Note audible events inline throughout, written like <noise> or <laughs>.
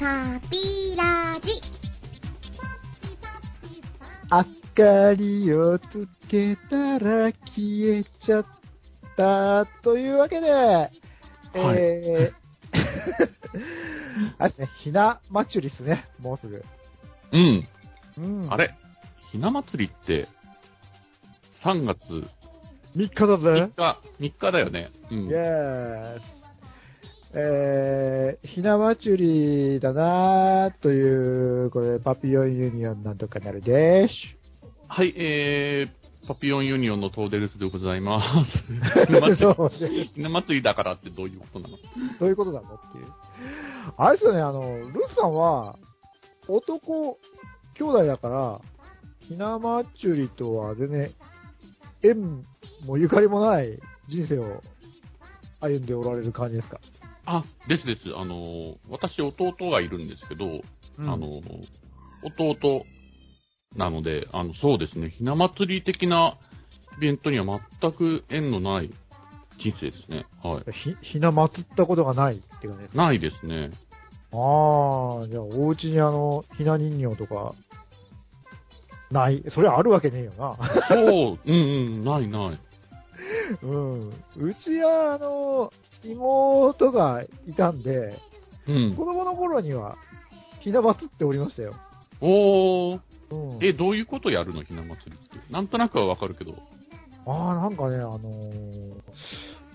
パピラジ。明かりをつけたら消えちゃった。というわけで、えー、<laughs> あれですね、ひな祭りですね、もうすぐ。うん。うん。あれひな祭りって、3月 ?3 日だ3ぜ。日、3日だよね。うんイ。エース。えー、ひな祭りだなーという、これ、パピオンユニオンなんとかなるでーす。はい、えー、パピオンユニオンのトーデルスでございます。ひな祭りだからってどういうことなの？どういうことなのっていう。あれですよね、あの、ルースさんは、男、兄弟だから、ひな祭りとは全然、縁もゆかりもない人生を歩んでおられる感じですか、あ、ですです。あの、私弟がいるんですけど、あの、弟なので、あの、そうですね、ひな祭り的なイベントには全く縁のない人生ですね。はい。ひ、ひな祭ったことがないって感じですか？ないですね。ああ、じゃあ、お家にあの、ひな人形とか、ない。それあるわけねえよな。そう、うんうん、ないない。<laughs> うん。うちは、あの、妹がいたんで、うん子。供の頃には、ひな祭っておりましたよ。おー、うん。え、どういうことやるの？ひな祭りって。なんとなくはわかるけど。ああ、なんかね、あのー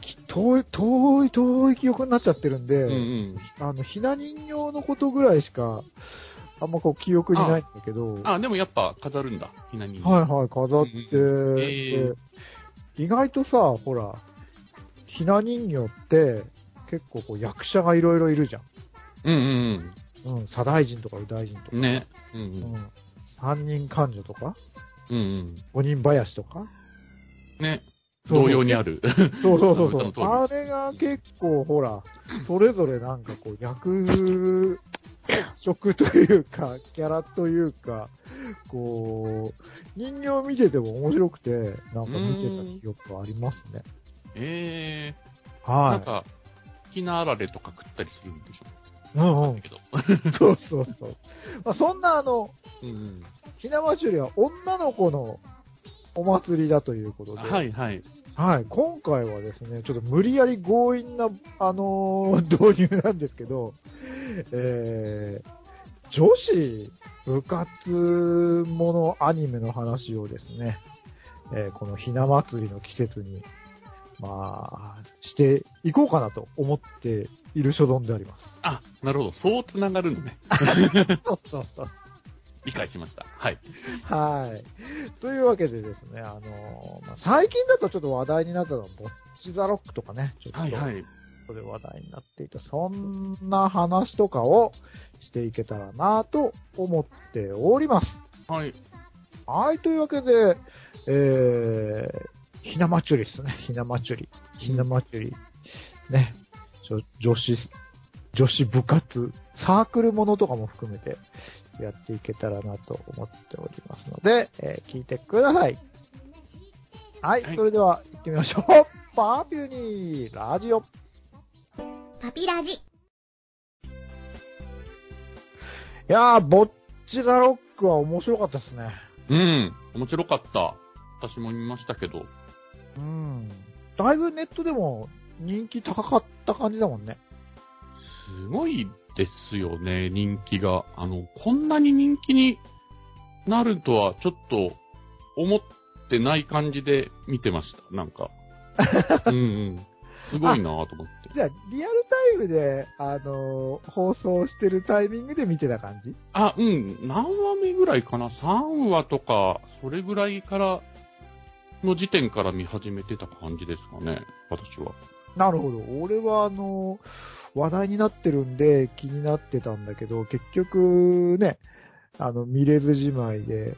き遠い、遠い、遠い記憶になっちゃってるんで、うんうん。あの、ひな人形のことぐらいしか、あんまこう記憶にないんだけど、あ、でもやっぱ飾るんだ。ひな人形。はいはい、飾って、うんえで意外とさ、ほら、ひな人形って、結構こう役者がいろいろいるじゃん。うんうんうん、左大臣とか右大臣とか。うん。ね。うんううん。ん。三人官女とか、うんうん。五人林とか。ね。同様にある。そう <laughs> そうそうそう。あれが結構ほら、それぞれなんかこう役職というか、キャラというか、こう、人形見てても面白くて、なんか見てた記憶がありますね。えー、なはい。んか、ひなあられとか食ったりするんでしょうんうん。そうそうそう。まあ、そんなあの。ひな祭りは女の子のお祭りだということで、はいはい。はい、今回はですね、ちょっと無理やり強引な、あのー <laughs> 導入なんですけど、えー、女子部活ものアニメの話をですね、えーこのひな祭りの季節に、まあ、していこうかなと思っている所存であります。あ、なるほど。そう繋がるのね。そうそうそう。理解しました。はい。はい。というわけでですね、あのーまあ、最近だとちょっと話題になったのは、ボッチザロックとかね、ちょっと、はいはい。こで話題になっていた、そんな話とかをしていけたらなと思っております。はい。はい、というわけで、えー、ひな祭りですね。<laughs> ひな祭り。ひな祭り。ね。女子、女子部活、サークルものとかも含めてやっていけたらなと思っておりますので、えー聞いてください。はい、はいそれでは行ってみましょう。<laughs> パーピューニーラジオ。パピラジ。いやー、ぼっちザロックは面白かったですね。うん。面白かった。私も見ましたけど。うん。だいぶネットでも人気高かった感じだもんね。すごいですよね、人気が。あの、こんなに人気になるとは、ちょっと、思ってない感じで見てました。なんか。<laughs> うんうん。すごいなぁと思って。じゃあ、リアルタイムで、あのー放送してるタイミングで見てた感じ？あ、うん。何話目ぐらいかな ?3 話とか、それぐらいから、の時点から見始めてた感じですかね。私は。なるほど。俺は、あのー話題になってるんで気になってたんだけど、結局ね、あの、見れずじまいで、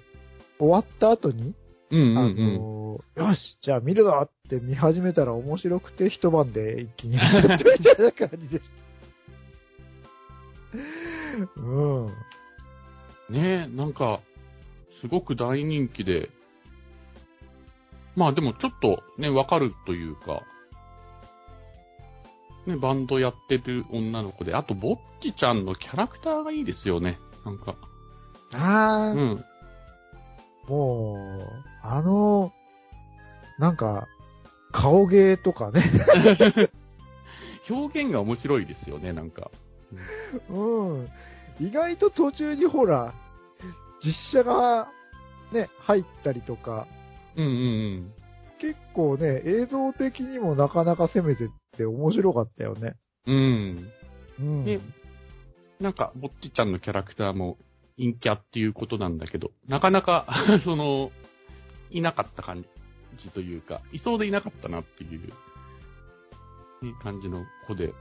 終わった後に、あうんうんうん。のーよし、じゃあ見るぞって見始めたら面白くて一晩で一気に見ちゃったみたいな感じでした。<laughs> うん。ねえ、なんか、すごく大人気で、まあでもちょっとね、わかるというか、ね、バンドやってる女の子で、あと、ぼっちちゃんのキャラクターがいいですよね。なんか。あー、うん。もう、あの、なんか、顔芸とかね。<laughs> 表現が面白いですよね、なんか。うん。意外と途中にほら、実写がね、入ったりとか、うんうん結構ね、映像的にもなかなか攻めてって面白かったよね。うん。うん。うん。でなんか、ぼっちちゃんのキャラクターも陰キャっていうことなんだけど、なかなか、<laughs> その、いなかった感じというか、いそうでいなかったなっていう、ね、感じの子で、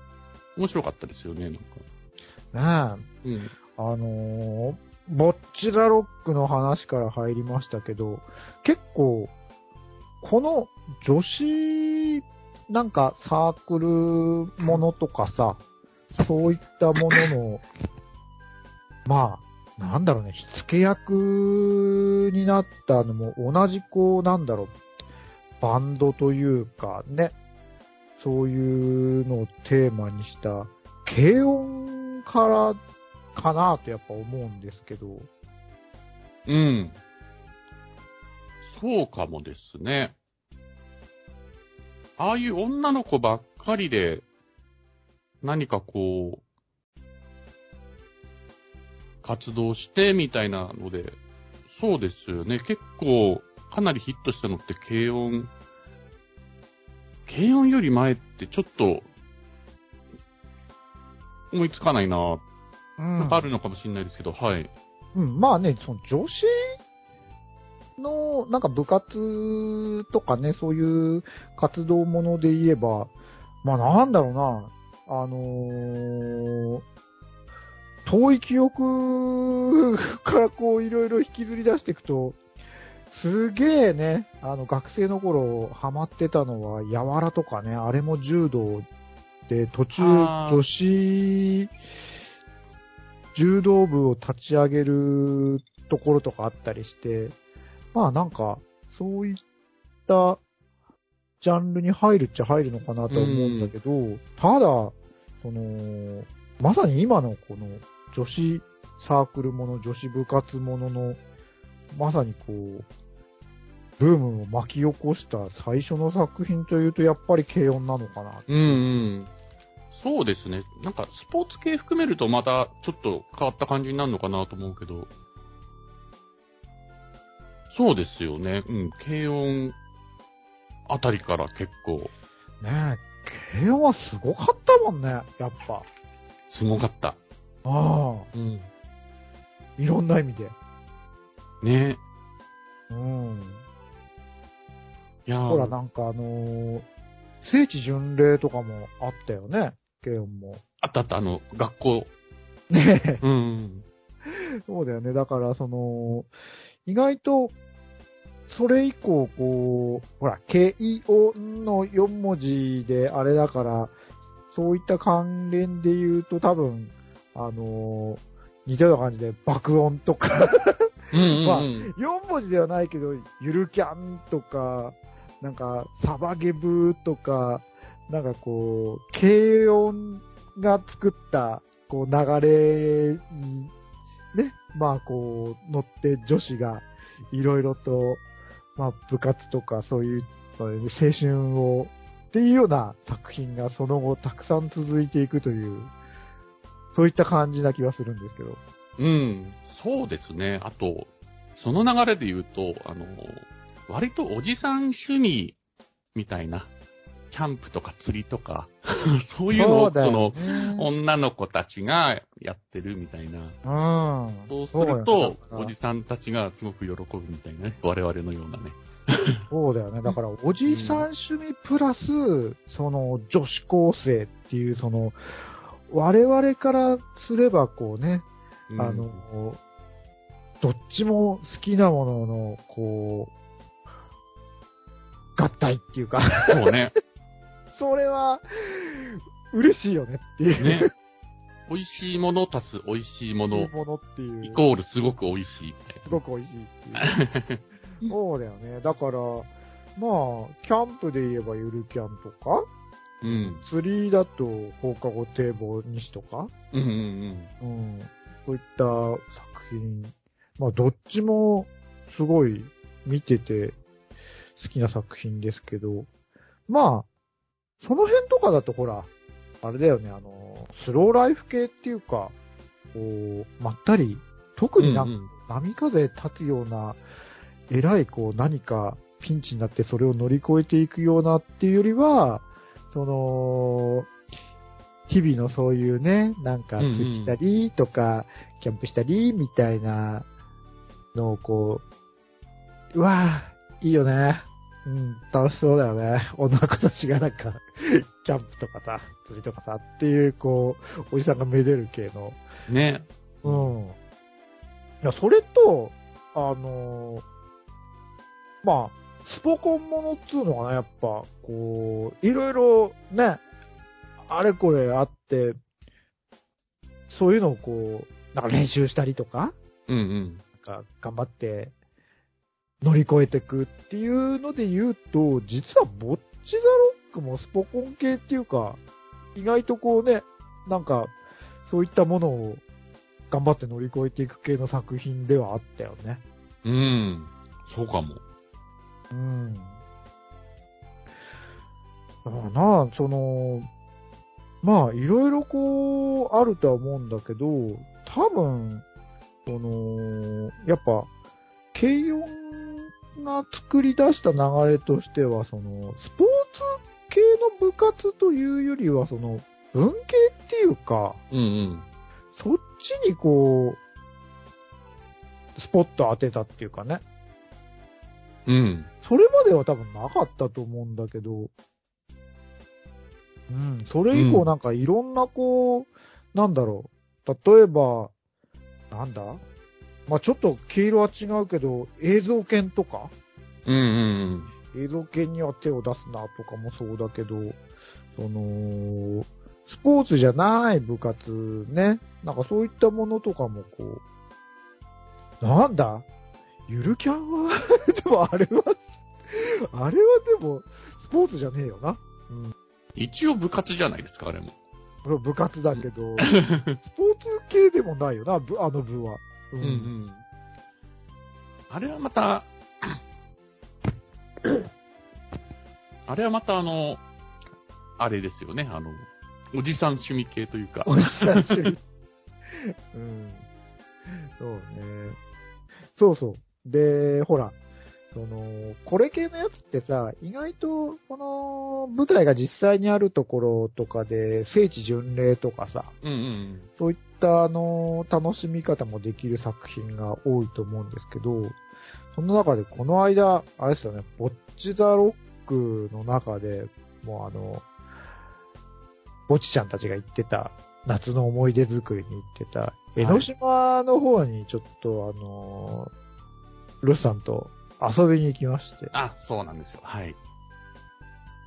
面白かったですよね、なんか。ねえ、うん。あのー、ボッチラロックの話から入りましたけど、結構、この女子、なんかサークルものとかさ、そういったものの、まあ、なんだろうね、火付け役になったのも同じこう、なんだろう、バンドというかね、そういうのをテーマにした、軽音からかなとやっぱ思うんですけど、うん。そうかもですね。ああいう女の子ばっかりで、何かこう、活動してみたいなので、そうですよね。結構、かなりヒットしたのって軽音。軽音より前ってちょっと、思いつかないなうんなん。かあるのかもしれないですけど、はい。うん、まあね、その女子の、なんか部活とかね、そういう活動もので言えば、まあなんだろうな、あのー遠い記憶からこういろいろ引きずり出していくと、すげえね、あの学生の頃ハマってたのは、やわらとかね、あれも柔道で、途中女子柔道部を立ち上げるところとかあったりして、まあなんか、そういったジャンルに入るっちゃ入るのかなとは思うんだけど、ただ、その、まさに今のこの女子サークルもの、女子部活ものの、まさにこう、ブームを巻き起こした最初の作品というと、やっぱり軽音なのかな。うんうん。そうですね。なんか、スポーツ系含めるとまたちょっと変わった感じになるのかなと思うけど。そうですよね。うん。軽音あたりから結構、ねえ、軽音はすごかったもんね、やっぱ。すごかった。ああ、うん。いろんな意味で。ねうん。いやーほら、なんかあのー聖地巡礼とかもあったよね、軽音も。あったあった、あの、学校。ねえ。うん。そうだよね。だから、その、意外と、それ以降、こう、ほら、軽音の4文字であれだから、そういった関連で言うと多分、あのー似たような感じで爆音とか、うんうん、まあうん。4文字ではないけど、ゆるキャンとか、なんか、サバゲブとか、なんかこう、軽音が作った、こう、流れに、ね、まあこう、乗って女子が、いろいろと、まあ部活とかそういう、青春を、っていうような作品がその後たくさん続いていくという、そういった感じな気がするんですけど。うん。そうですね。あと、その流れで言うと、あの、割とおじさん趣味みたいな、キャンプとか釣りとか、<laughs> そういうのを、その、ね女の子たちがやってるみたいな。うん。そうすると、おじさんたちがすごく喜ぶみたいなね。我々のようなね。<laughs> そうだよね。だから、おじさん趣味プラス、その、女子高生っていう、その、我々からすれば、こうね、うんあの、どっちも好きなものの、こう、合体っていうか、そうね。<laughs> それは、嬉しいよねっていう。ね。美味しいもの足す美味しいもの美味しいものっていう。イコールすごく美味しいみたいすごく美味しいっていう。<laughs> そうだよね。だから、まあ、キャンプで言えばゆるキャンとか、うん。釣りだと放課後堤防西とか、うんうんうん、そういった作品、まあどっちもすごい見てて好きな作品ですけど、まあ、その辺とかだとほら、あれだよね、あの、スローライフ系っていうか、こう、まったり、特うん。にな、うんうん波風立つような、偉いこう何かピンチになってそれを乗り越えていくようなっていうよりは、その、日々のそういうね、なんか釣りしたりとか、キャンプしたりみたいなのをこう、うわぁ、いいよね。うん、楽しそうだよね。<laughs> 女の子たちがなんか、キャンプとかさ、釣りとかさっていう、こう、おじさんがめでる系の、ね。うん。いや、それと、あのーまあ、スポコンものっつうのがね、やっぱ、こう、いろいろね、あれこれあって、そういうのをこう、なんか練習したりとか、うんうん。なんか頑張って乗り越えていくっていうので言うと、実はボッチザロックもスポコン系っていうか、意外とこうね、なんか、そういったものを頑張って乗り越えていく系の作品ではあったよね。うん。そうかも。うん。だからな、その、まあ、いろいろこう、あるとは思うんだけど、多分、その、やっぱ、軽音が作り出した流れとしては、その、スポーツ系の部活というよりは、その、文系っていうか、うんうん。そっちにこう、スポット当てたっていうかね。うん。それまでは多分なかったと思うんだけど、うん、それ以降なんかいろんなこう、なんだろう、例えば、なんだ？まあちょっと毛色は違うけど、映像犬とか？うんうん映像犬には手を出すなとかもそうだけど、その、スポーツじゃない部活ね、なんかそういったものとかもこう、なんだ？ゆるキャンは？でもあれは、あれはでも、スポーツじゃねえよな。うん。一応部活じゃないですか、あれも。部活だけど、<laughs> スポーツ系でもないよな、部あの部は。ううんうん。あれはまた、<clears throat> あれはまたあの、あれですよね、あの、おじさん趣味系というか。おじさん趣味。<laughs> うん。そうね。そうそう。で、ほら、その、これ系のやつってさ、意外と、この、舞台が実際にあるところとかで、聖地巡礼とかさ、うんうん。そういった、あの、楽しみ方もできる作品が多いと思うんですけど、その中でこの間、あれですよね、ボッチザロックの中で、もうあの、ぼちちゃんたちが言ってた、夏の思い出作りに行ってた、江ノ島の方にちょっと、あの、ルスさんと遊びに行きまして。あ、そうなんですよ。はい。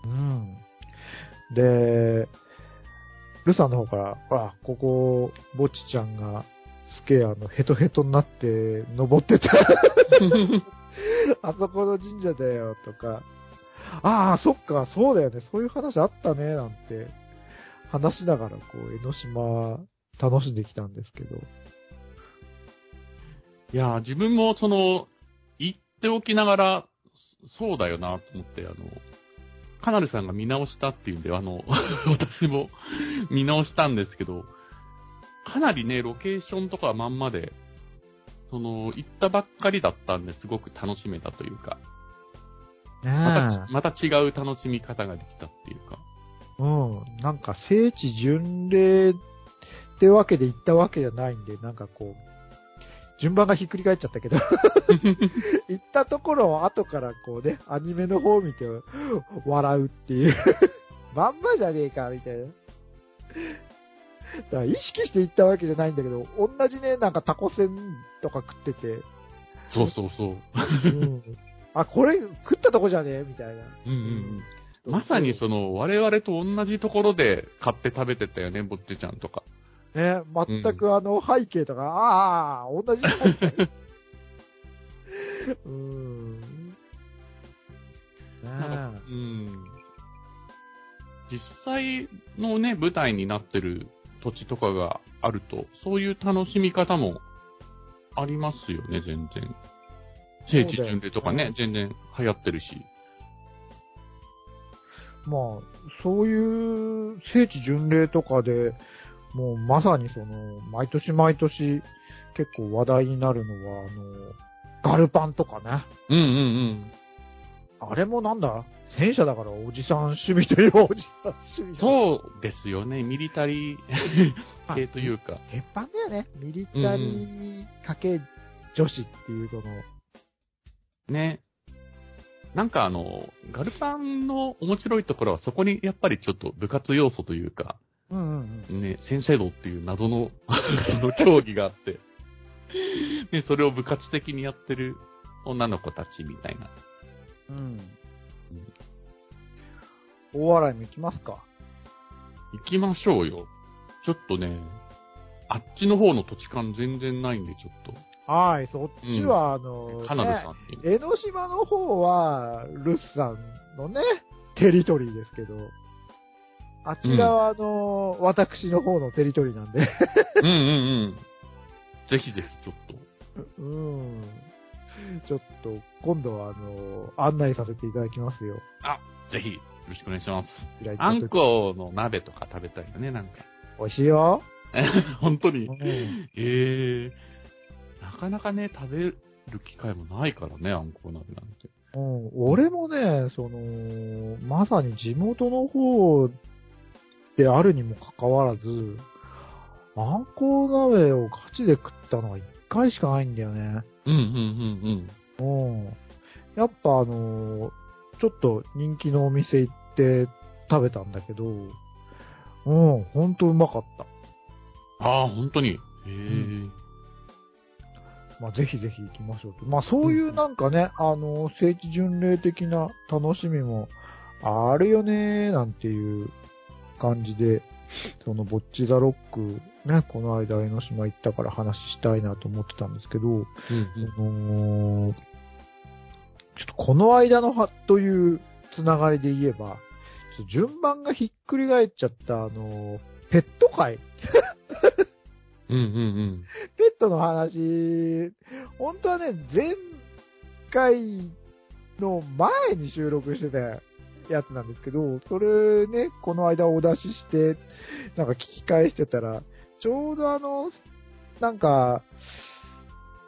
うん。で、ルさんの方から、ほら、ここ、ぼちちゃんが、すげえあの、ヘトヘトになって、登ってた、<laughs> あそこの神社だよ、とか、ああ、そっか、そうだよね、そういう話あったね、なんて、話しながら、こう、江ノ島、楽しんできたんですけど。いや、自分もその、言っておきながら、そうだよなと思って、あの、カナルさんが見直したっていうんで、あの、<laughs> 私も見直したんですけど、かなりね、ロケーションとかはまんまで、その、行ったばっかりだったんですごく楽しめたというか、また、また違う楽しみ方ができたっていうか。うん。なんか聖地巡礼ってわけで行ったわけじゃないんで、なんかこう、順番がひっくり返っちゃったけど、<laughs> 行ったところを後からこうね、アニメの方を見て笑うっていう、まんまじゃねえか、みたいな。だから意識して行ったわけじゃないんだけど、同じね、なんかタコせんとか食ってて、そうそうそう。うん、あ、これ食ったとこじゃねえみたいな。うんうんうん。まさにその、我々と同じところで買って食べてたよね、ぼっちちゃんとか。ね、全くあの背景とか、ああ、同じ背景。<laughs> うーん。ねなんかうん。実際のね、舞台になってる土地とかがあると、そういう楽しみ方もありますよね、全然。聖地巡礼とかね、全然流行ってるし。まあ、そういう聖地巡礼とかで、もうまさにその、毎年毎年結構話題になるのは、あの、ガルパンとかね。うんうんうん。あれもなんだ戦車だからおじさん趣味といえばおじさん趣味。う。そうですよね、ミリタリー <laughs> 系というか。鉄板だよね。ミリタリーかけ女子っていうその、ね。なんかあの、ガルパンの面白いところはそこにやっぱりちょっと部活要素というか、うんうんうん。ね、先生道っていう謎の、<laughs> 謎の競技があって、ね、それを部活的にやってる女の子たちみたいな。うん。大洗も行きますか？行きましょうよ。ちょっとね、あっちの方の土地勘全然ないんで、ちょっと。はい、そっちは、あの、カナダさんに。江ノ島の方は、ルスさんのね、テリトリーですけど、あちらは、あの、私の方のテリトリーなんで、うんうんうん。ぜひぜひ、ちょっと。うん。ちょっと、今度は、あの、案内させていただきますよ。ぜひ、よろしくお願いします。あんこの鍋とか食べたいよね、なんか。美味しいよ。<laughs> 本当にう。ん。ええなかなかね、食べる機会もないからね、あんこ鍋なんて。うん、俺もね、その、まさに地元の方であるにもかかわらず、あんこ鍋をガチで食ったのは一回しかないんだよね。うんうんうんうん。やっぱあの、ちょっと人気のお店行って食べたんだけど、うん、ほんとうまかった。うん。ああ、本当に？へえ、まあ、ぜひぜひ行きましょうと。まあ、そういうなんかね、あの、聖地巡礼的な楽しみもあるよね、なんていう感じで、その、ボッチザロック、ね、この間江ノ島行ったから話したいなと思ってたんですけど、うんうん。その、ちょっとこの間のはというつながりで言えば、ちょっと順番がひっくり返っちゃった、あの、ペット会うんうんうん。ペットの話、本当はね、前回の前に収録してたやつなんですけど、それね、この間お出しして、なんか聞き返してたら、ちょうどあの、なんか、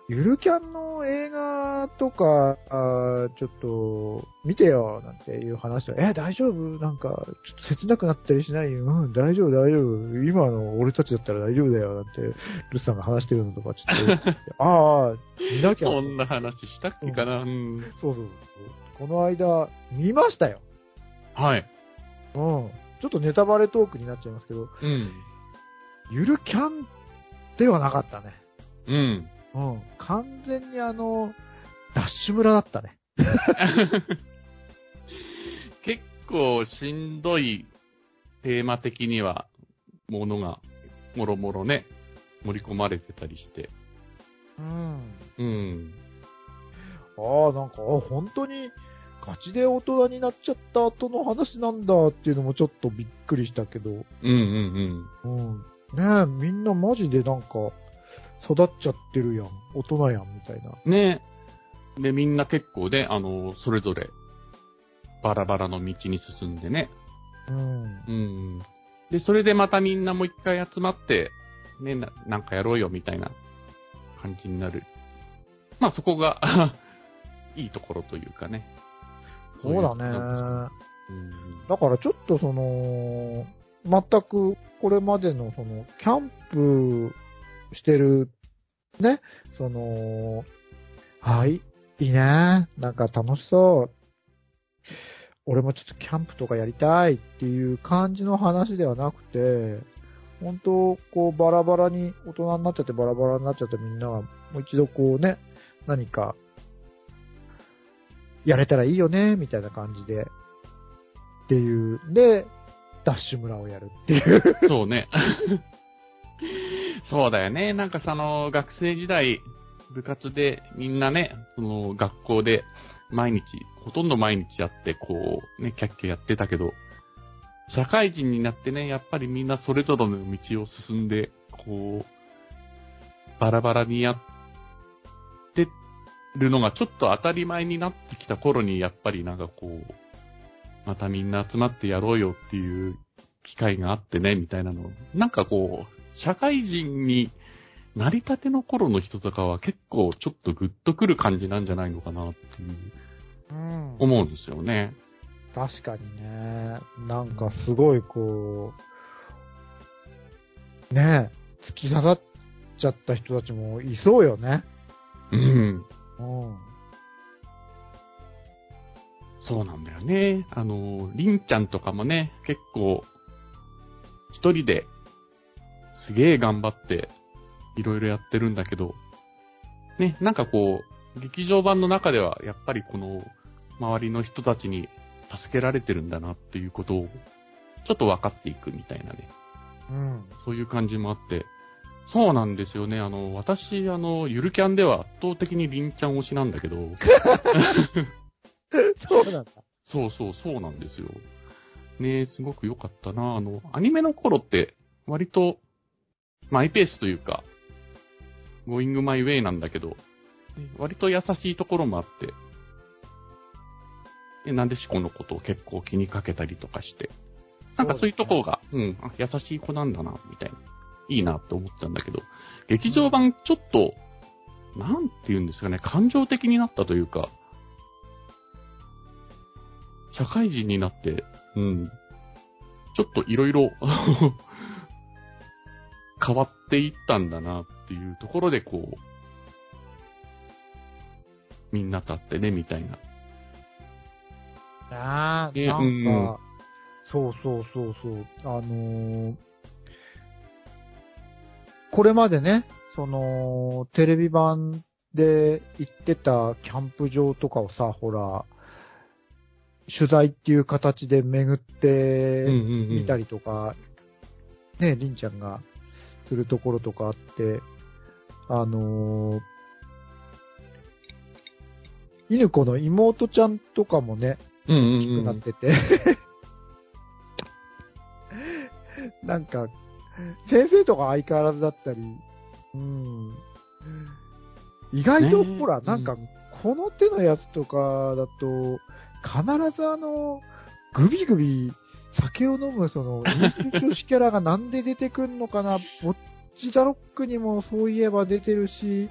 ゆるキャンの映画とか、あーちょっと、見てよ、なんていう話と、え、大丈夫？なんか、ちょっと切なくなったりしない？よ。うん、大丈夫、大丈夫。今の俺たちだったら大丈夫だよ、なんて、ルスさんが話してるのとか、ちょっと、<laughs> ああ、見なきゃ。そんな話したっけかな、うん、そうそうそう。この間、見ましたよ。はい。うん。ちょっとネタバレトークになっちゃいますけど、うん。ゆるキャンではなかったね。うん。うん。完全にあの、ダッシュ村だったね。<laughs> 結構しんどいテーマ的には、ものが、もろもろね、盛り込まれてたりして。うん。うん。ああ、なんか、あ本当に、ガチで大人になっちゃった後の話なんだっていうのもちょっとびっくりしたけど、うんうんうん。ねえ、みんなマジでなんか、育っちゃってるやん。大人やん、みたいな。うん。ねで、みんな結構ね、あの、それぞれ、バラバラの道に進んでね。うん。うん。で、それでまたみんなもう一回集まって、ね、ななんかやろうよみたいな感じになる。まあそこが、<laughs> いいところというかね。そうだね。うん。だからちょっとその、全くこれまでのその、キャンプしてる、ね、その、はい、いいね。なんか楽しそう。俺もちょっとキャンプとかやりたいっていう感じの話ではなくて、本当こうバラバラに、大人になっちゃってバラバラになっちゃってみんながもう一度こうね、何か、やれたらいいよね、みたいな感じで、っていう、で、ダッシュ村をやるっていう。そうね。<laughs> そうだよね。なんかその、学生時代、部活でみんなね、その、学校で毎日、ほとんど毎日やって、こう、ね、キャッキャやってたけど、社会人になってね、やっぱりみんなそれぞれの道を進んで、こう、バラバラにやっるのがちょっと当たり前になってきた頃に、やっぱりなんかこう、またみんな集まってやろうよっていう機会があってね、みたいなの。なんかこう、社会人になりたての頃の人とかは結構ちょっとグッとくる感じなんじゃないのかなっていう、うん。思うんですよね。確かにね。なんかすごいこう、ねえ、突き刺さっちゃった人たちもいそうよね。うん。うん。そうなんだよね。あの、りんちゃんとかもね、結構、一人で、すげえ頑張って、いろいろやってるんだけど、ね、なんかこう、劇場版の中では、やっぱりこの、周りの人たちに助けられてるんだなっていうことを、ちょっと分かっていくみたいなね、うん。そういう感じもあって、そうなんですよね。あの、私、あの、ゆるキャンでは圧倒的にりんちゃん推しなんだけど、<laughs> そうなんだ。そうそう、そうなんですよ。ねえ、すごく良かったな。あの、アニメの頃って、割と、マイペースというか、going my way なんだけど、ね割と優しいところもあって、でなんでしこのことを結構気にかけたりとかして、なんかそういうところが、うん、あ優しい子なんだな、みたいな。いいなって思ったんだけど、劇場版ちょっと、なんて言うんですかね、感情的になったというか、社会人になって、うん。ちょっといろいろ変わっていったんだなっていうところで、こう、みんなと会ってね、みたいな。なあ、ねなんか、うんそうそうそうそう。あのーこれまでね、その、テレビ版で行ってたキャンプ場とかをさ、ほら、取材っていう形で巡ってうんうんうん。みたりとか、ね、りんちゃんがするところとかあって、あのー犬子の妹ちゃんとかもね、うんうん大きくなってて、<laughs> なんか、先生とか相変わらずだったり、うん。意外と、ほら、なんかうん、この手のやつとかだと、必ずあの、グビグビ酒を飲む、その、<laughs> 女子キャラがなんで出てくんのかな、ぼっちだロックにもそういえば出てるし、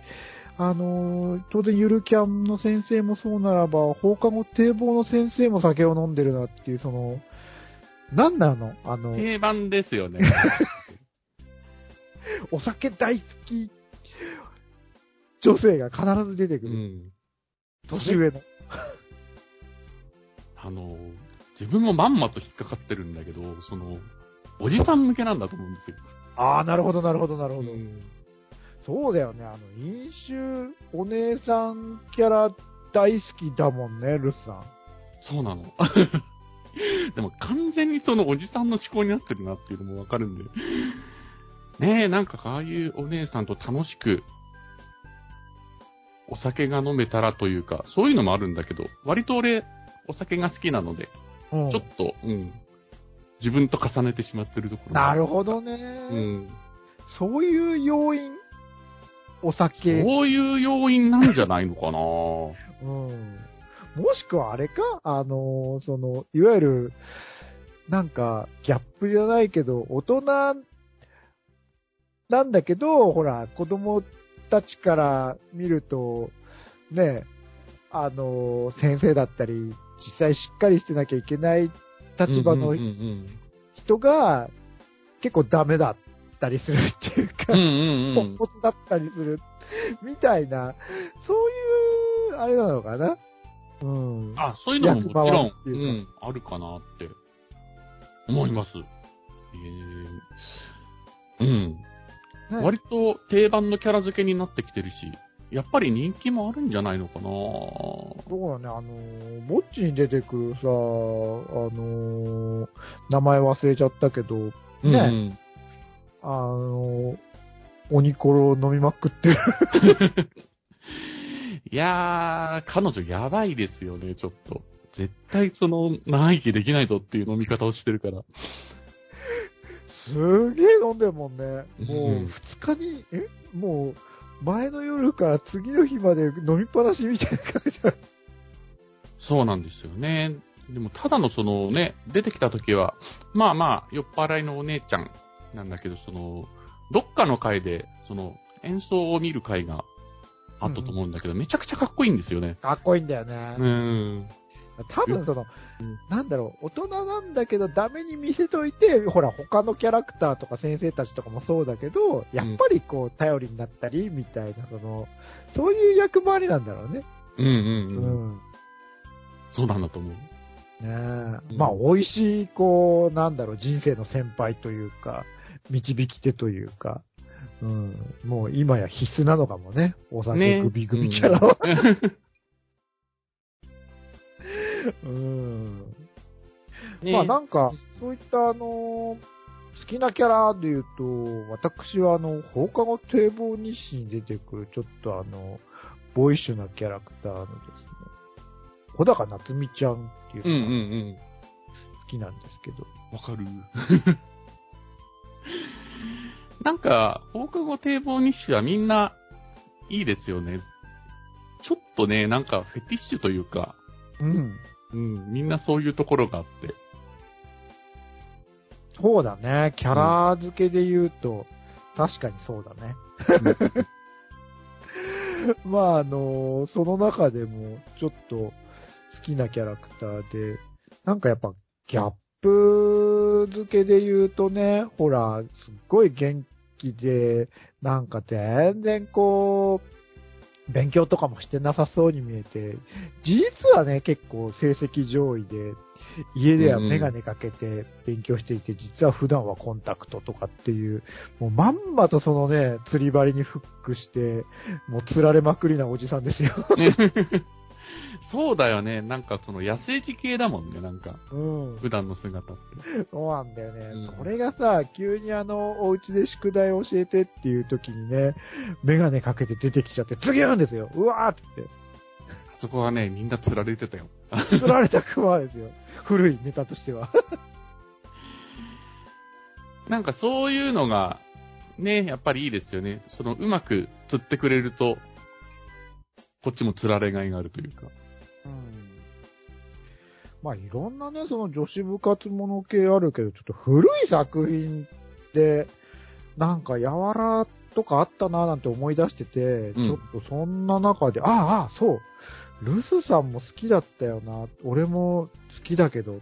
あのー当然ゆるキャンの先生もそうならば、放課後堤防の先生も酒を飲んでるなっていう、その、なんなの？あの、定番ですよね。<laughs> <laughs> お酒大好き女性が必ず出てくる。うん。年上の。<laughs> あの、自分もまんまと引っかかってるんだけど、その、おじさん向けなんだと思うんですよ。ああ、なるほど、なるほど、なるほど。うんそうだよね。あの、飲酒お姉さんキャラ大好きだもんね、ルスさん。そうなの。<laughs> でも完全にそのおじさんの思考になってるなっていうのもわかるんで。ねえ、なんかああいうお姉さんと楽しく、お酒が飲めたらというか、そういうのもあるんだけど、割と俺、お酒が好きなので、うん。ちょっと、うん、自分と重ねてしまってるところなるほほどね、うん。そういう要因、お酒。そういう要因なんじゃないのかな。<laughs> うん。もしくはあれか？あの、その、いわゆる、なんか、ギャップじゃないけど、大人なんだけど、ほら、子供たちから見ると、ね、あの、先生だったり、実際しっかりしてなきゃいけない立場の人が、結構ダメだったりするっていうか、ポンコツだったりする、みたいな、そういう、あれなのかな？うん。あ、そういうのももちろん、うん、あるかなって思います。えー、うん。ね割と定番のキャラ付けになってきてるし、やっぱり人気もあるんじゃないのかなそうだね、あのー、ぼっちに出てくるさ、あのー、名前忘れちゃったけど、ねうんあのー、鬼コロ飲みまくってる。<laughs> いやー、彼女やばいですよね、ちょっと。絶対その、長生きできないぞっていう飲み方をしてるから。すげえ飲んでるもんね。もううん二日に、えもう、前の夜から次の日まで飲みっぱなしみたいな感じだ。そうなんですよね。でも、ただのそのね、出てきた時は、まあまあ、酔っ払いのお姉ちゃんなんだけど、その、どっかの回で、その、演奏を見る回があったと思うんだけど、めちゃくちゃかっこいいんですよね。かっこいいんだよね。うん。多分そのうん、なんだろう、大人なんだけどダメに見せといて、ほら、他のキャラクターとか先生たちとかもそうだけど、やっぱりこう、頼りになったり、みたいな、その、そういう役回りなんだろうね。うんうんううん。ん。そうなんだと思う。ねえうんまあ、美味しい、こう、なんだろう、人生の先輩というか、導き手というか、うん、もう今や必須なのかもね、お酒ねグビグビキャラは。う <laughs> ん <laughs> うん。ねまあなんか、そういったあのー好きなキャラで言うと、私はあの、放課後堤防日誌に出てくる、ちょっとあの、ボーイッシュなキャラクターのですね、小高夏美ちゃんっていうのがうん。好きなんですけど、わかる。<laughs> なんか、放課後堤防日誌はみんないいですよね。ちょっとね、なんかフェティッシュというか、うん。うん、みんなそういうところがあって。そうだね、キャラ付けで言うと、確かにそうだね。<laughs> まああのその中でも、ちょっと好きなキャラクターで、なんかやっぱギャップ付けで言うとね、ほら、すっごい元気で、なんか全然こう、勉強とかもしてなさそうに見えて、事実はね、結構成績上位で、家ではメガネかけて勉強していて、実は普段はコンタクトとかっていう、もうまんまとそのね、釣り針にフックして、もう釣られまくりなおじさんですよ。<laughs> そうだよね。なんかその野生児系だもんね、なんか。うん。普段の姿って。そうなんだよね。うんそれがさ、急にあの、お家で宿題教えてっていう時にね、メガネかけて出てきちゃって、次言うんですよ。うわーって言って。そこはね、みんな釣られてたよ。釣られた熊ですよ。古いネタとしては。<laughs> なんかそういうのが、ね、やっぱりいいですよね。その、うまく釣ってくれると、こっちも釣られがいがあるというか。うん。まあ、いろんなね、その女子部活もの系あるけど、ちょっと古い作品で、なんか、やわらとかあったななんて思い出してて、うんちょっとそんな中で、ああ、ああ、そう。ルスさんも好きだったよな。俺も好きだけどっ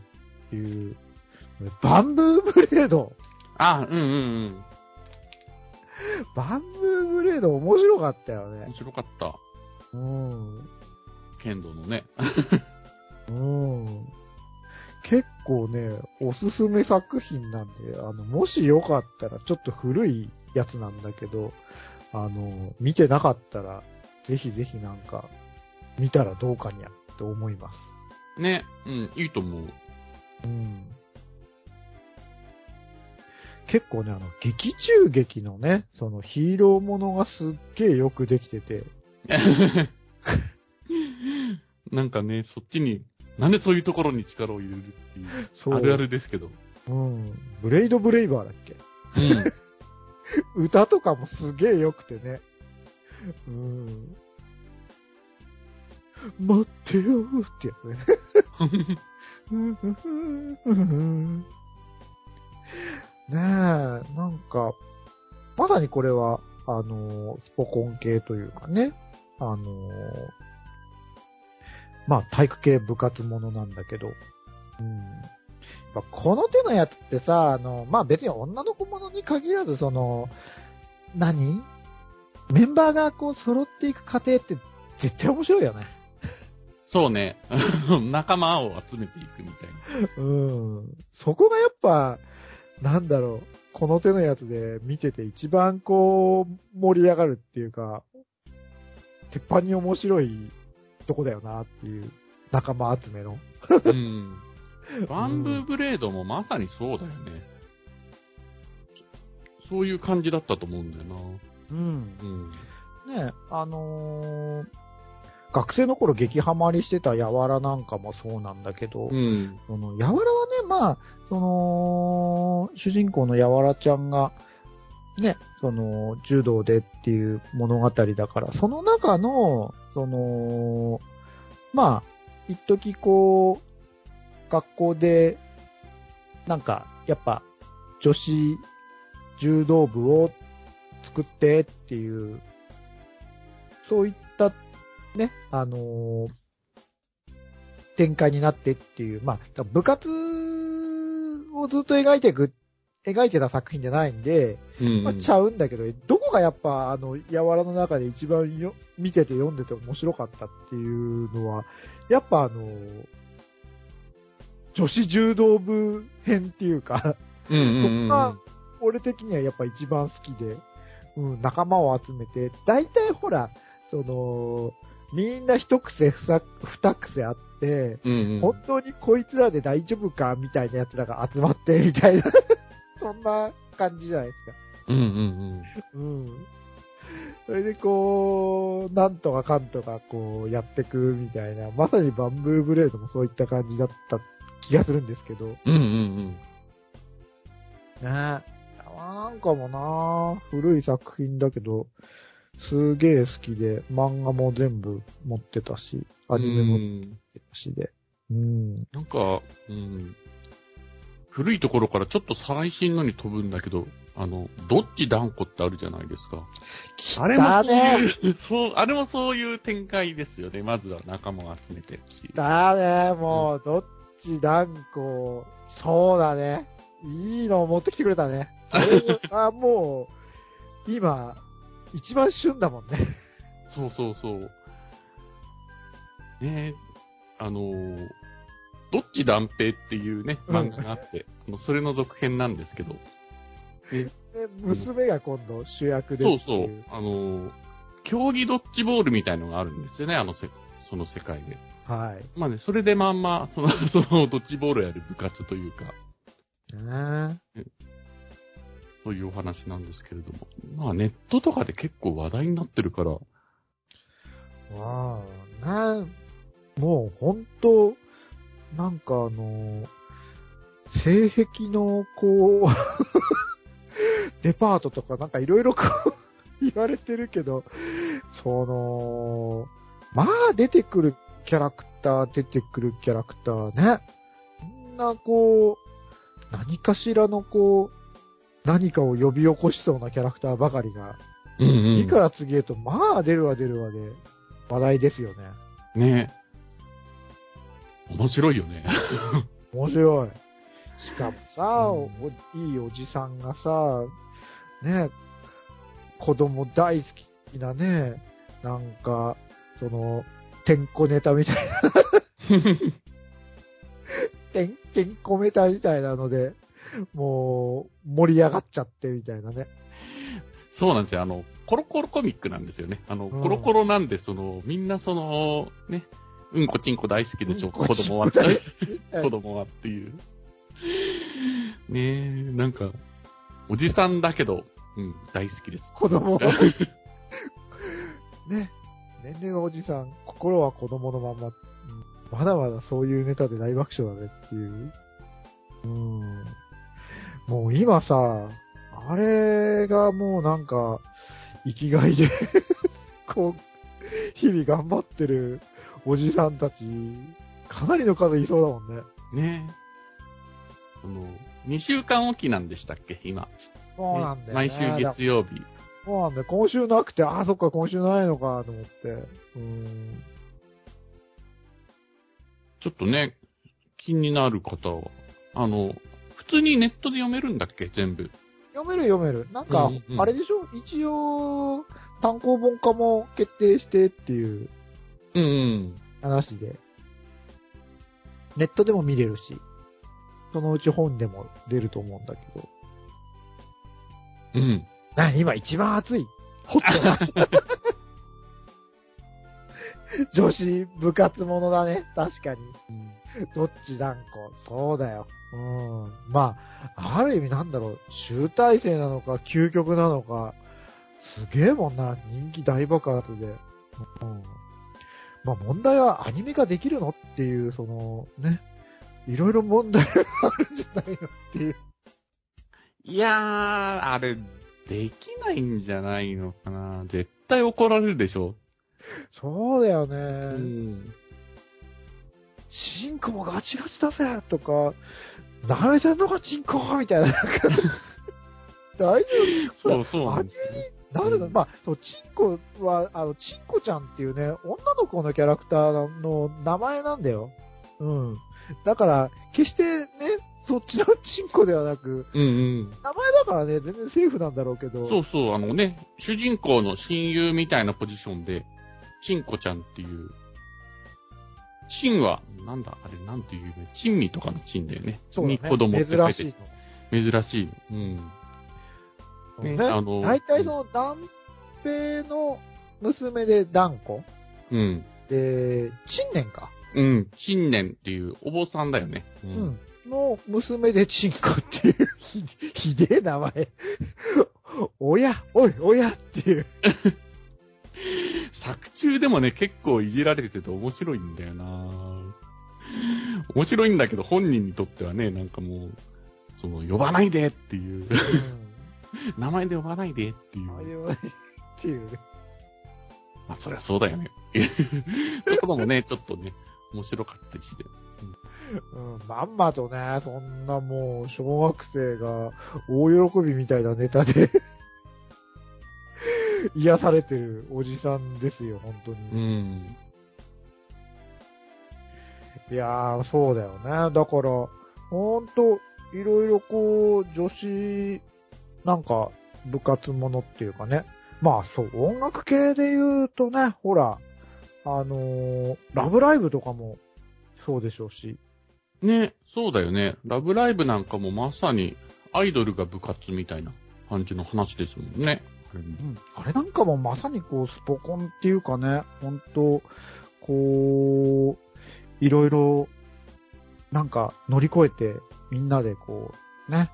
ていう。バンブーブレード。あ、うんうんうん。バンブーブレード面白かったよね面。白かった。うん。剣道のね。<laughs> うん。結構ね、おすすめ作品なんで、あの、もしよかったら、ちょっと古いやつなんだけど、あの、見てなかったら、ぜひぜひなんか、見たらどうかにゃって思います。ね。うん、いいと思う。うん。結構ね、あの、劇中劇のね、そのヒーローものがすっげえよくできてて、<laughs> なんかね、そっちに、なんでそういうところに力を入れるっていう、そう。あるあるですけど。うん。ブレイドブレイバーだっけ？うん。<laughs> 歌とかもすげえ良くてね。うん。待ってよーってやつね。<laughs> ねえ、なんか、まさにこれは、あの、スポコン系というかね、あの、まあ、体育系部活ものなんだけど、うん。やっぱこの手のやつってさ、あの、まあ別に女の子ものに限らず、その、何？メンバーがこう揃っていく過程って絶対面白いよね。そうね。<laughs> 仲間を集めていくみたいな。うん。そこがやっぱ、なんだろう、この手のやつで見てて一番こう、盛り上がるっていうか、鉄板に面白いとこだよなっていう仲間集めの。うん。<laughs> バンブーブレードもまさにそうだよね。そういう感じだったと思うんだよな。うん。うん。ねあのー学生の頃激ハマりしてたやわらなんかもそうなんだけど、うん。その、やわらはね、まあ、その、主人公のやわらちゃんが、ね、その、柔道でっていう物語だから、その中の、その、まあ、一時こう、学校で、なんか、やっぱ、女子柔道部を作ってっていう、そういった、ね、あの展開になってっていう、まあ、部活をずっと描いていく、描いてた作品じゃないんで、うん。まあ、ちゃうんだけど、どこがやっぱ、あの、やわらの中で一番よ見てて読んでて面白かったっていうのは、やっぱあの、女子柔道部編っていうか、うんうんが俺的にはやっぱ一番好きで、うん、仲間を集めて、大体ほら、その、みんな一癖二二癖あって、うんうん。本当にこいつらで大丈夫かみたいな奴らが集まって、みたいな、そんな感じじゃないですか。うんうんうん。それでこう、なんとかかんとかこうやってくみたいな、まさにバンブーブレードもそういった感じだった気がするんですけど。ねうん。うんうんえ。なんかもな古い作品だけど、すげえ好きで、漫画も全部持ってたし、うん。アニメも持うんってたしで。うん。なんか、うん。古いところからちょっと最新のに飛ぶんだけど、あの、どっち断固ってあるじゃないですか。あれもだそうねいう、そう、あれもそういう展開ですよね。まずは仲間を集めてっていう。だね、もう、どっち断固、そうだね。いいのを持ってきてくれたね。<laughs> それがもう、今、一番旬だもんね。そうそうそう。ねえ、あのーどっち断平っていうね、うん漫画があって、あのそれの続編なんですけど、で娘が今度主役でそうそう、あのー競技ドッジボールみたいのがあるんですよね、あのせ、その世界で。はい。まあね、それでまんま、<laughs> その、そのドッジボールやる部活というか、ねそういうお話なんですけれども。まあネットとかで結構話題になってるから、え。わあ、ねもう本当なんかあの、性癖のこう、<laughs> デパートとかなんかいろいろこう、<laughs> 言われてるけど、その、まあ出てくるキャラクター、出てくるキャラクターね。みんなこう、何かしらのこう、何かを呼び起こしそうなキャラクターばかりが、うんうん。次から次へと、まあ出るわ出るわで、話題ですよね。ね面白いよね。<laughs> 面白い。しかもさ、うんおいいおじさんがさ、ね、子供大好きなね、なんか、その、てんこネタみたいな、<laughs> てん、てんこネタみたいなので、もう、盛り上がっちゃってみたいなね。そうなんですよ。あの、コロコロコミックなんですよね。あの、うんコロコロなんで、その、みんなその、ね、うんこちんこ大好きでしょ、うんこ子供は。<laughs> 子供はっていう。ねえ、なんか、おじさんだけど、うん、大好きです。子供 <laughs> ね、年齢はおじさん、心は子供のまんま、うんまだまだそういうネタで大爆笑だねっていう。うん。もう今さ、あれがもうなんか、生きがいで、こう、日々頑張ってるおじさんたち、かなりの数いそうだもんね。ねえ。あの、2週間おきなんでしたっけ、今。そうなんだよね。毎週月曜日。そうなんだよ。今週なくて、ああ、そっか、今週ないのか、と思って。うん。ちょっとね、気になる方は、あの、普通にネットで読めるんだっけ、全部。読める読める。なんか、あれでしょ？一応、単行本化も決定してっていううんうん。話で。ネットでも見れるし、そのうち本でも出ると思うんだけど。うん。な、今一番熱い。ホットな。<laughs> 女子部活ものだね。確かに。どっち断固。そうだよ。うん。まあ、ある意味なんだろう。集大成なのか、究極なのか。すげえもんな。人気大爆発で。うん。まあ問題はアニメ化できるのっていう、その、ね、いろいろ問題があるんじゃないのっていう。いやー、あれ、できないんじゃないのかな。絶対怒られるでしょ。そうだよね。うん。チンコもガチガチだぜとか、舐めてんのかチンコみたいな。大丈夫？そうそうなんですよ。なるの、うんまあ、そう、チンコは、あの、チンコちゃんっていうね、女の子のキャラクターの名前なんだよ。うん。だから、決してね、そっちのチンコではなく、うんうん。名前だからね、全然セーフなんだろうけど。そうそう、あのね、主人公の親友みたいなポジションで、チンコちゃんっていう、チンは、なんだ、あれ、なんていうね、チンミとかのチンだよね。そうだね。に子供って書いて珍しい珍しいの。うん。の。ねね、あの大体その、男平の娘で断固？うん。で、陳年か。うん。新年っていうお坊さんだよね。う。うんん。の娘でチンコっていう、ひ、ひでえ名前。おや、おい、おやっていう。<laughs> 作中でもね、結構いじられてて面白いんだよな面白いんだけど、本人にとってはね、なんかもう、その、呼ばないでっていう、<laughs> 名前で呼ばないでっていう。あれはねっていうね。まあ、そりゃそうだよね。ところもね、ちょっとね、面白かったりして。うん、まんまとね、そんなもう、小学生が大喜びみたいなネタで <laughs> 癒されてるおじさんですよ、本当うに。ん。いやー、そうだよね。だから、ほんと、いろいろこう、女子、なんか、部活ものっていうかね。まあそう、音楽系で言うとね、ほら、あのーラブライブとかもそうでしょうし。ね、そうだよね。ラブライブなんかもまさに、アイドルが部活みたいな感じの話ですもんね。あれなんかもまさにこう、スポコンっていうかね、ほんと、こう、いろいろ、なんか乗り越えて、みんなでこう、ね、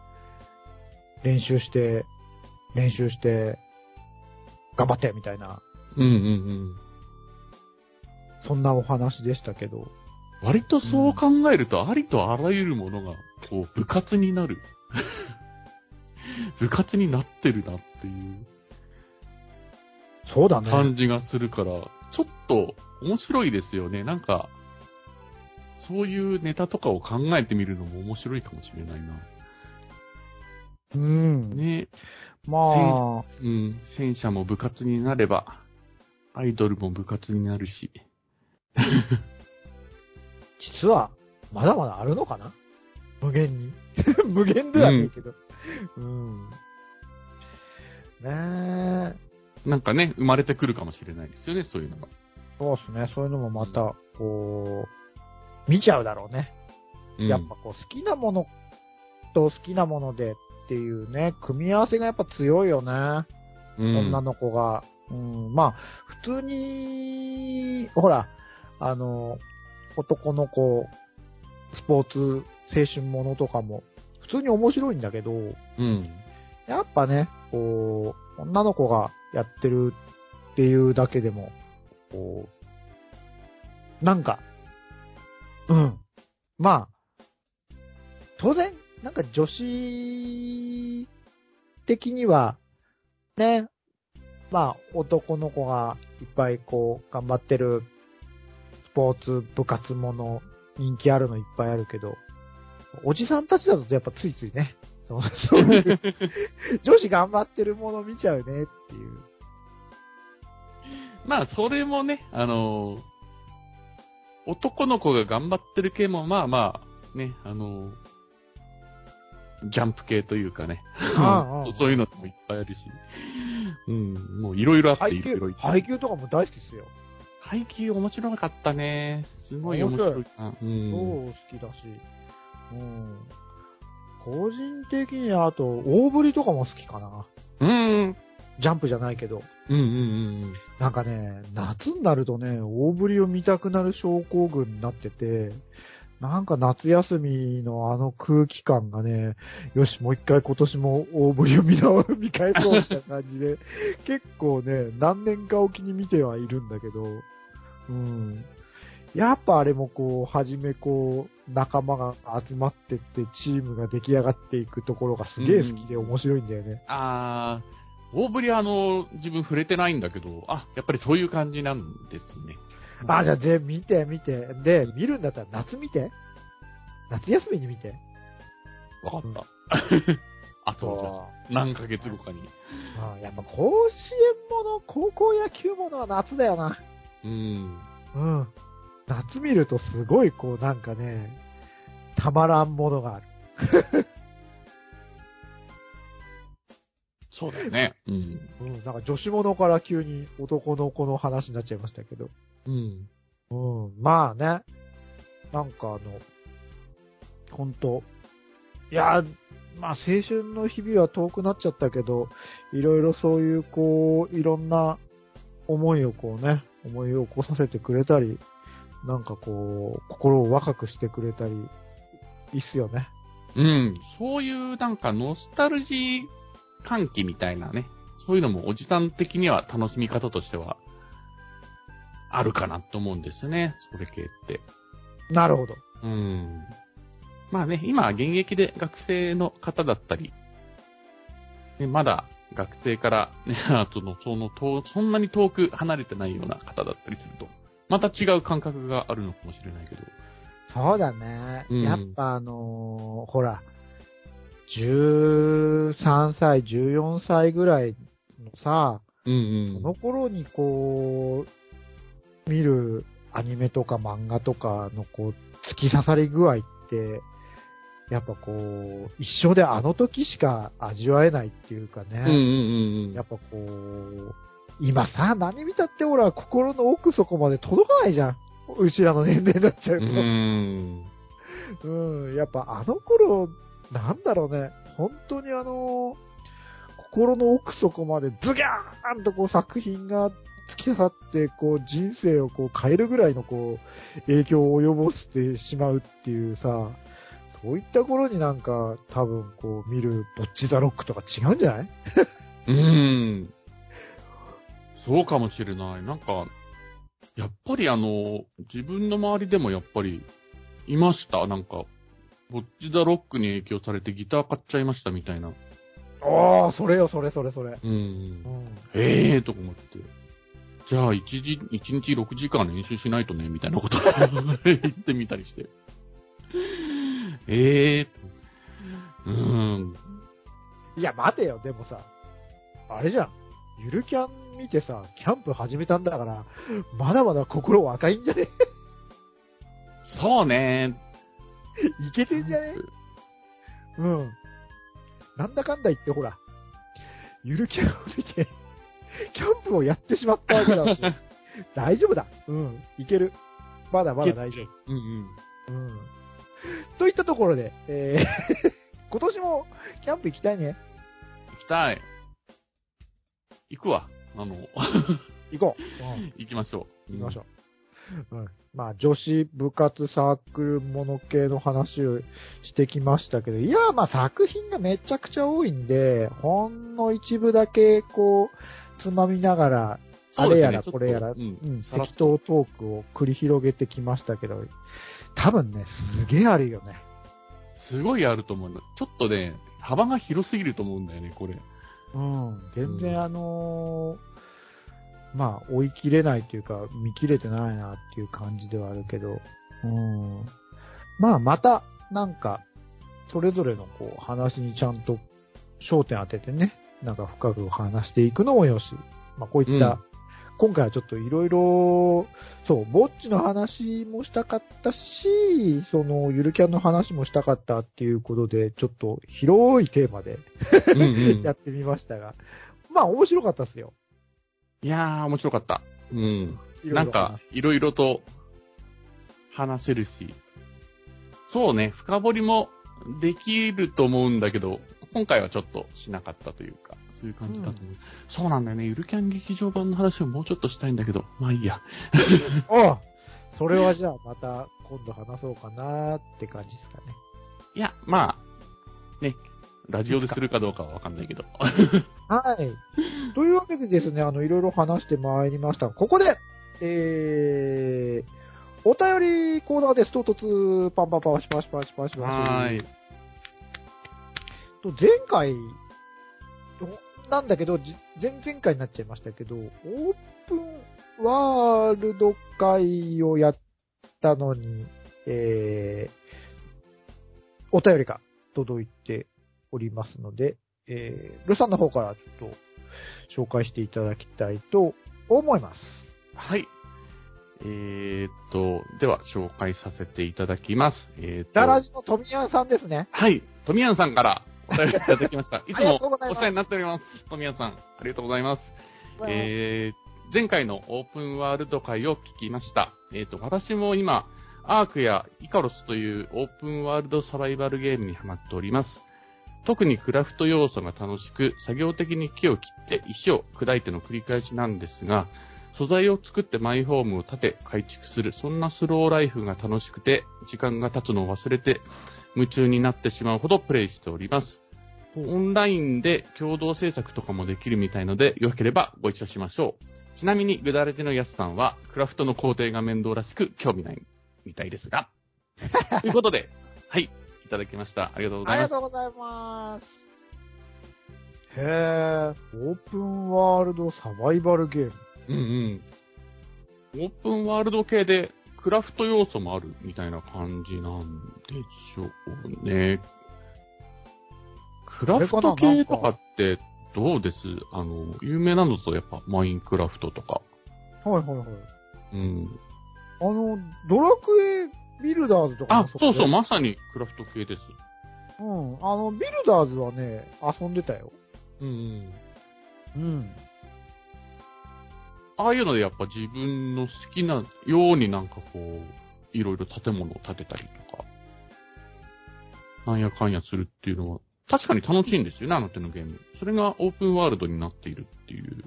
練習して、練習して、頑張ってみたいな、うんうんうん。そんなお話でしたけど。割とそう考えると、ありとあらゆるものが、こう、部活になる。部活になってるなっていうそうだね。感じがするから、ちょっと面白いですよね。なんか、そういうネタとかを考えてみるのも面白いかもしれないな。うん。ね。まあ、うん。戦車も部活になれば、アイドルも部活になるし。<laughs> 実は、まだまだあるのかな？無限に。<laughs> 無限ではないけど。うん。ねえ。なんかね、生まれてくるかもしれないですよね、そういうのが。そうですね。そういうのもまた、こう、見ちゃうだろうね。うんやっぱこう、好きなものと好きなものでっていうね、組み合わせがやっぱ強いよね。うん女の子が。うん、まあ、普通に、ほら、あの、男の子、スポーツ、青春ものとかも、普通に面白いんだけど、うん。やっぱね、こう、女の子がやってるっていうだけでも、こう、なんか、うん。まあ、当然、なんか女子的には、ね、まあ、男の子がいっぱいこう、頑張ってる、スポーツ、部活もの、人気あるのいっぱいあるけど、おじさんたちだとやっぱついついね、そうそういう <laughs> 女子頑張ってるもの見ちゃうねっていう。まあ、それもね、あのー男の子が頑張ってる系も、まあまあ、ね、あのージャンプ系というかね。ああ <laughs> そういうのもいっぱいあるし。うん、もういろいろあっていろいろ、配給とかも大好きですよ。配給面白かったね。すごい面白いな。う超ん。好きだし。うん。個人的にはあと、大振りとかも好きかな。うん。ジャンプじゃないけど。うんうんうんなんかね、夏になるとね、大振りを見たくなる症候群になってて、なんか夏休みのあの空気感がね、よし、もう一回今年も大振りを見直見返そうみたいな感じで、<laughs> 結構ね、何年かおきに見てはいるんだけど、うん。やっぱあれもこう、はじめこう、仲間が集まってって、チームが出来上がっていくところがすげえ好きで面白いんだよね。あー、大振りあの、自分触れてないんだけど、あ、やっぱりそういう感じなんですね。あ、じゃあ、で、見て、見て。で、見るんだったら夏見て。夏休みに見て。わかった。<laughs> あと、何ヶ月後かに。うんやっぱ甲子園もの、高校野球ものは夏だよな。うん。うん。夏見るとすごいこうなんかね、たまらんものがある。そうだよね。うん。うん。なんか女子ものから急に男の子の話になっちゃいましたけど。うん。うん。まあね。なんかあの、ほんと。いや、まあ青春の日々は遠くなっちゃったけど、いろいろそういうこう、いろんな思いをこうね、思い起こさせてくれたり、なんかこう、心を若くしてくれたり、いいっすよね。うん。そういうなんかノスタルジー歓喜みたいなね。そういうのもおじさん的には楽しみ方としては、あるかなと思うんですね。それ系って。なるほど。うん。まあね、今現役で学生の方だったり、ね、まだ学生からね、<laughs> あとの、その、遠そんなに遠く離れてないような方だったりすると、また違う感覚があるのかもしれないけど。そうだね。うんやっぱあのーほら、13歳、14歳ぐらいのさ、うんその頃にこう、見るアニメとか漫画とかのこう、突き刺さり具合って、やっぱこう、一生であの時しか味わえないっていうかうん。うんうんね。うんうん。やっぱこう、今さ、何見たってほら、心の奥底まで届かないじゃん。うちらの年齢になっちゃううと。ん。うん、やっぱあの頃、なんだろうね、本当にあの、心の奥底までズギャーンとこう作品が突き刺さって、こう人生をこう変えるぐらいのこう影響を及ぼしてしまうっていうさ、そういった頃になんか多分こう見るボッチザロックとか違うんじゃない？<laughs> うん。そうかもしれない。なんか、やっぱりあの、自分の周りでもやっぱり、いました？なんか、ボッチ・ザ・ロックに影響されてギター買っちゃいましたみたいな。ああ、それよ、それそれそれ。うんう。ん。ええーとか思って。じゃあ、一時、一日6時間練習しないとね、みたいなことを <laughs> 言ってみたりして。ええー、うん。いや、待てよ、でもさ、あれじゃん。ゆるキャン見てさ、キャンプ始めたんだから、まだまだ心若いんじゃね？そうね。いけてんじゃね？うん。なんだかんだ言ってほら、ゆるキャンを見て、キャンプをやってしまったわけだ。<laughs> 大丈夫だ。うん。いける。まだまだ大丈うんうん。夫。うん。といったところで、えー <laughs> 今年もキャンプ行きたいね。行きたい。行くわ。あの、<laughs> 行こう。うん。行きましょう。行きましょう。うん。まあ、女子部活サークルもの系の話をしてきましたけど、いや、まあ作品がめちゃくちゃ多いんで、ほんの一部だけこう、つまみながら、あれやらこれやら、そうねうん、適当トークを繰り広げてきましたけど、多分ね、すげえあるよね。すごいあると思うの。ちょっとね、幅が広すぎると思うんだよね、これ。うん、全うん然あのーまあ、追い切れないというか、見切れてないなっていう感じではあるけど、うん。まあ、また、なんか、それぞれのこう、話にちゃんと焦点当ててね、なんか深く話していくのもよし、まあ、こういった、うん今回はちょっといろいろ、そう、ぼっちの話もしたかったし、その、ゆるキャンの話もしたかったっていうことで、ちょっと広いテーマでうんうん <laughs> やってみましたが、まあ面白かったですよ。いやー、面白かった。うん。なんか、いろいろと話せるし、そうね、深掘りもできると思うんだけど、今回はちょっとしなかったというか、そういう感じだと思う。そうなんだよね、ゆるキャン劇場版の話をもうちょっとしたいんだけど、まあいいや。あ <laughs> あそれはじゃあまた今度話そうかなって感じですかね。いや、まあ、ね、ラジオでするかどうかはわかんないけど。<laughs> はい。というわけでですね、あの、いろいろ話してまいりました。ここで、えー、お便りコーナーです。唐突、パンパンパン、シパシパシパシパシ。はーい。と、前回、なんだけど、じ前々回になっちゃいましたけど、オープンワールド会をやったのに、えー、お便りが届いておりますので、えー、ルさんの方からちょっと紹介していただきたいと思います。はい。えーっと、では紹介させていただきます。えーっと、ダラジの富谷さんですね。はい。富谷さんからお便りいただきました。<laughs> いつもお世話になっております。富谷さん、ありがとうございます。えー、前回のオープンワールド会を聞きました。えーと、私も今、アークやイカロスというオープンワールドサバイバルゲームにハマっております。特にクラフト要素が楽しく、作業的に木を切って石を砕いての繰り返しなんですが、素材を作ってマイホームを建て改築する、そんなスローライフが楽しくて、時間が経つのを忘れて、夢中になってしまうほどプレイしております。オンラインで共同制作とかもできるみたいので、よければご一緒しましょう。ちなみに、ぐだれてのやすさんは、クラフトの工程が面倒らしく興味ないみたいですが。<laughs> ということで、はい、いただきました。ありがとうござありいます。がとうございます。へー、オープンワールドサバイバルゲーム。うんうん。オープンワールド系で、クラフト要素もあるみたいな感じなんでしょうね。クラフト系とかってどうです？あの、有名なのとやっぱマインクラフトとか。はいはいはい。うん。あの、ドラクエビルダーズとかも、あそうそう、ま、まさにクラフト系です。うん。あの、ビルダーズはね、遊んでたよ。うんうん。うん。ああいうのでやっぱ自分の好きなようになんかこう、いろいろ建物を建てたりとか、なんやかんやするっていうのは、確かに楽しいんですよね、あの手のゲーム。それがオープンワールドになっているっていう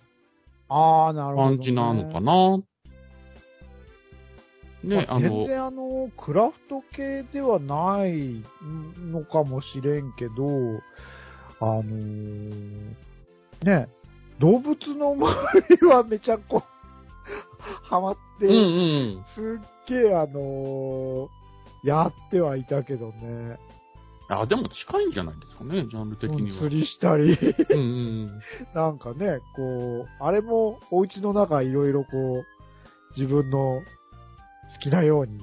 あー、なるほど、ね。感じなのかな。ね、まあ全あの、然あの、クラフト系ではないのかもしれんけど、あのーね、動物の周りはめちゃこう、<laughs> ハマって、うんうん。すっげえあのーやってはいたけどね。あ、でも近いんじゃないですかね、ジャンル的には。釣りしたり、うんうん。<laughs> なんかね、こう、あれもお家の中いろいろこう、自分の好きなように、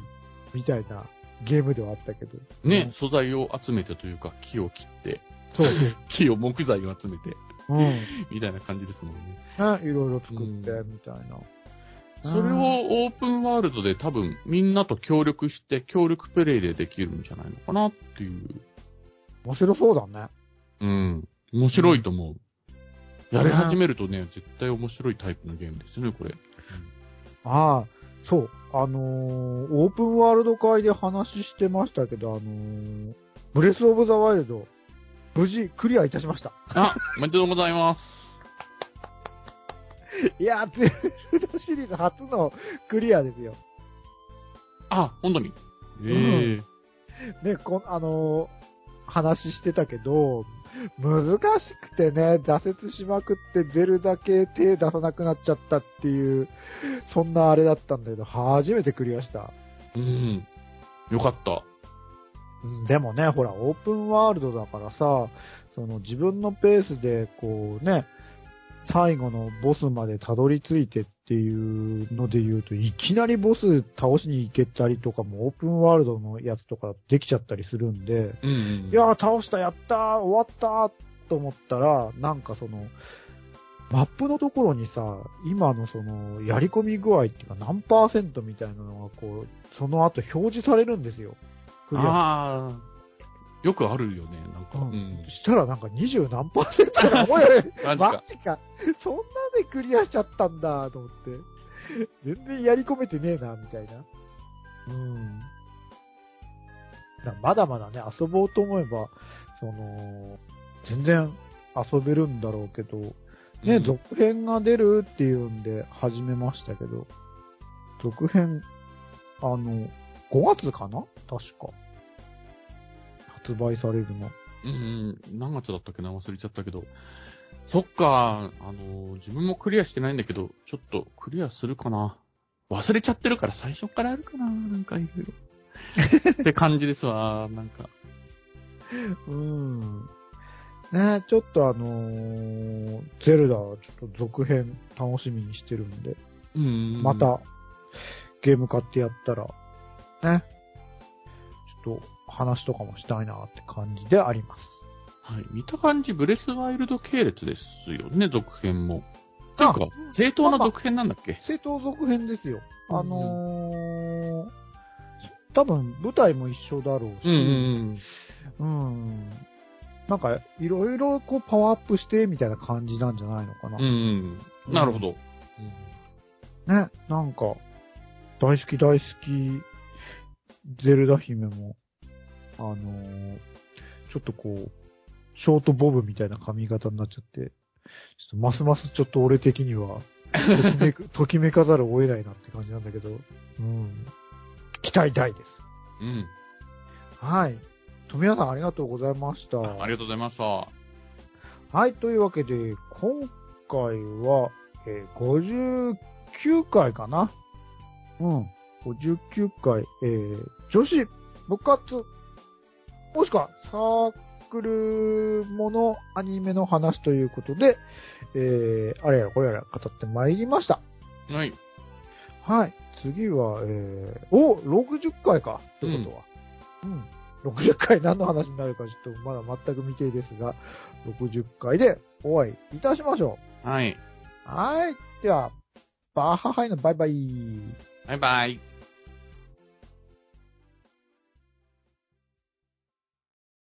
みたいなゲームではあったけど。ね、素材を集めてというか、木を切って、そう <laughs> 木を木材を集めて、そう。うん。みたいな感じですもんね。ね、いろいろ作って、うんみたいな。それをオープンワールドで多分みんなと協力して協力プレイでできるんじゃないのかなっていう。面白そうだね。うん。面白いと思う。やり始めるとね、絶対面白いタイプのゲームですよね、これ。ああ、そう。あのーオープンワールド会で話してましたけど、あのーブレスオブザワイルド、無事クリアいたしました。あ、おめでとうございます。<laughs> いやー、ゼルダシリーズ初のクリアですよ。あ、本当に？ええね、こあのー話してたけど、難しくてね、挫折しまくってゼルダ系手出さなくなっちゃったっていう、そんなあれだったんだけど、初めてクリアした。うん。よかった。うんでもね、ほら、オープンワールドだからさ、その自分のペースで、こうね、最後のボスまでたどり着いてっていうので言うと、いきなりボス倒しに行けたりとかも、オープンワールドのやつとかできちゃったりするんで、うん、うん。いやー、倒した、やったー、終わったーと思ったら、なんかその、マップのところにさ、今のその、やり込み具合っていうか何パーセントみたいなのがこう、その後表示されるんですよ。クリアああ、よくあるよね、なんか。ううんん。したらなんか20何パーセントが、おいおい、マジか。そんなでクリアしちゃったんだ、と思って。全然やり込めてねえな、みたいな。うん。まだまだね、遊ぼうと思えば、その、全然遊べるんだろうけど、ね、うん続編が出るっていうんで始めましたけど、続編、あの、5月かな確か。発売されるの。うんうん。何月だったっけな？忘れちゃったけど。そっか、あの、自分もクリアしてないんだけど、ちょっとクリアするかな？忘れちゃってるから最初からやるかな？なんかいろいろ。<laughs> って感じですわ、なんか。うん。ねちょっとあのーゼルダ、ちょっと続編楽しみにしてるんで、うん。また、ゲーム買ってやったら、ね、と話とかもしたいなって感じであります。はい。見た感じ、ブレスワイルド系列ですよね、続編も。なんか、正当な続編なんだっけ？正当続編ですよ。うんあのー多分舞台も一緒だろうし、うんうんうんなんか、いろいろこうパワーアップして、みたいな感じなんじゃないのかな。うん。うんうん。なるほど。ね、なんか、大好き大好き、ゼルダ姫も、あのーちょっとこう、ショートボブみたいな髪型になっちゃって、ちょっとますますちょっと俺的には、ときめく、<laughs> ときめかざるを得ないなって感じなんだけど、うん。期待大です。うん。はい。富谷さんありがとうございました。ありがとうございました。はい、というわけで、今回は、えー59回かな。うん、59回、えー女子部活、もしくはサークルものアニメの話ということで、えーあれやらこれやら語ってまいりました。はい。はい。次は、えー、お !60 回かってことは。うん。60回何の話になるかちょっとまだ全く未定ですが、60回でお会いいたしましょはい。う。はい。では、バーハハイのバイバイ。バイバイ。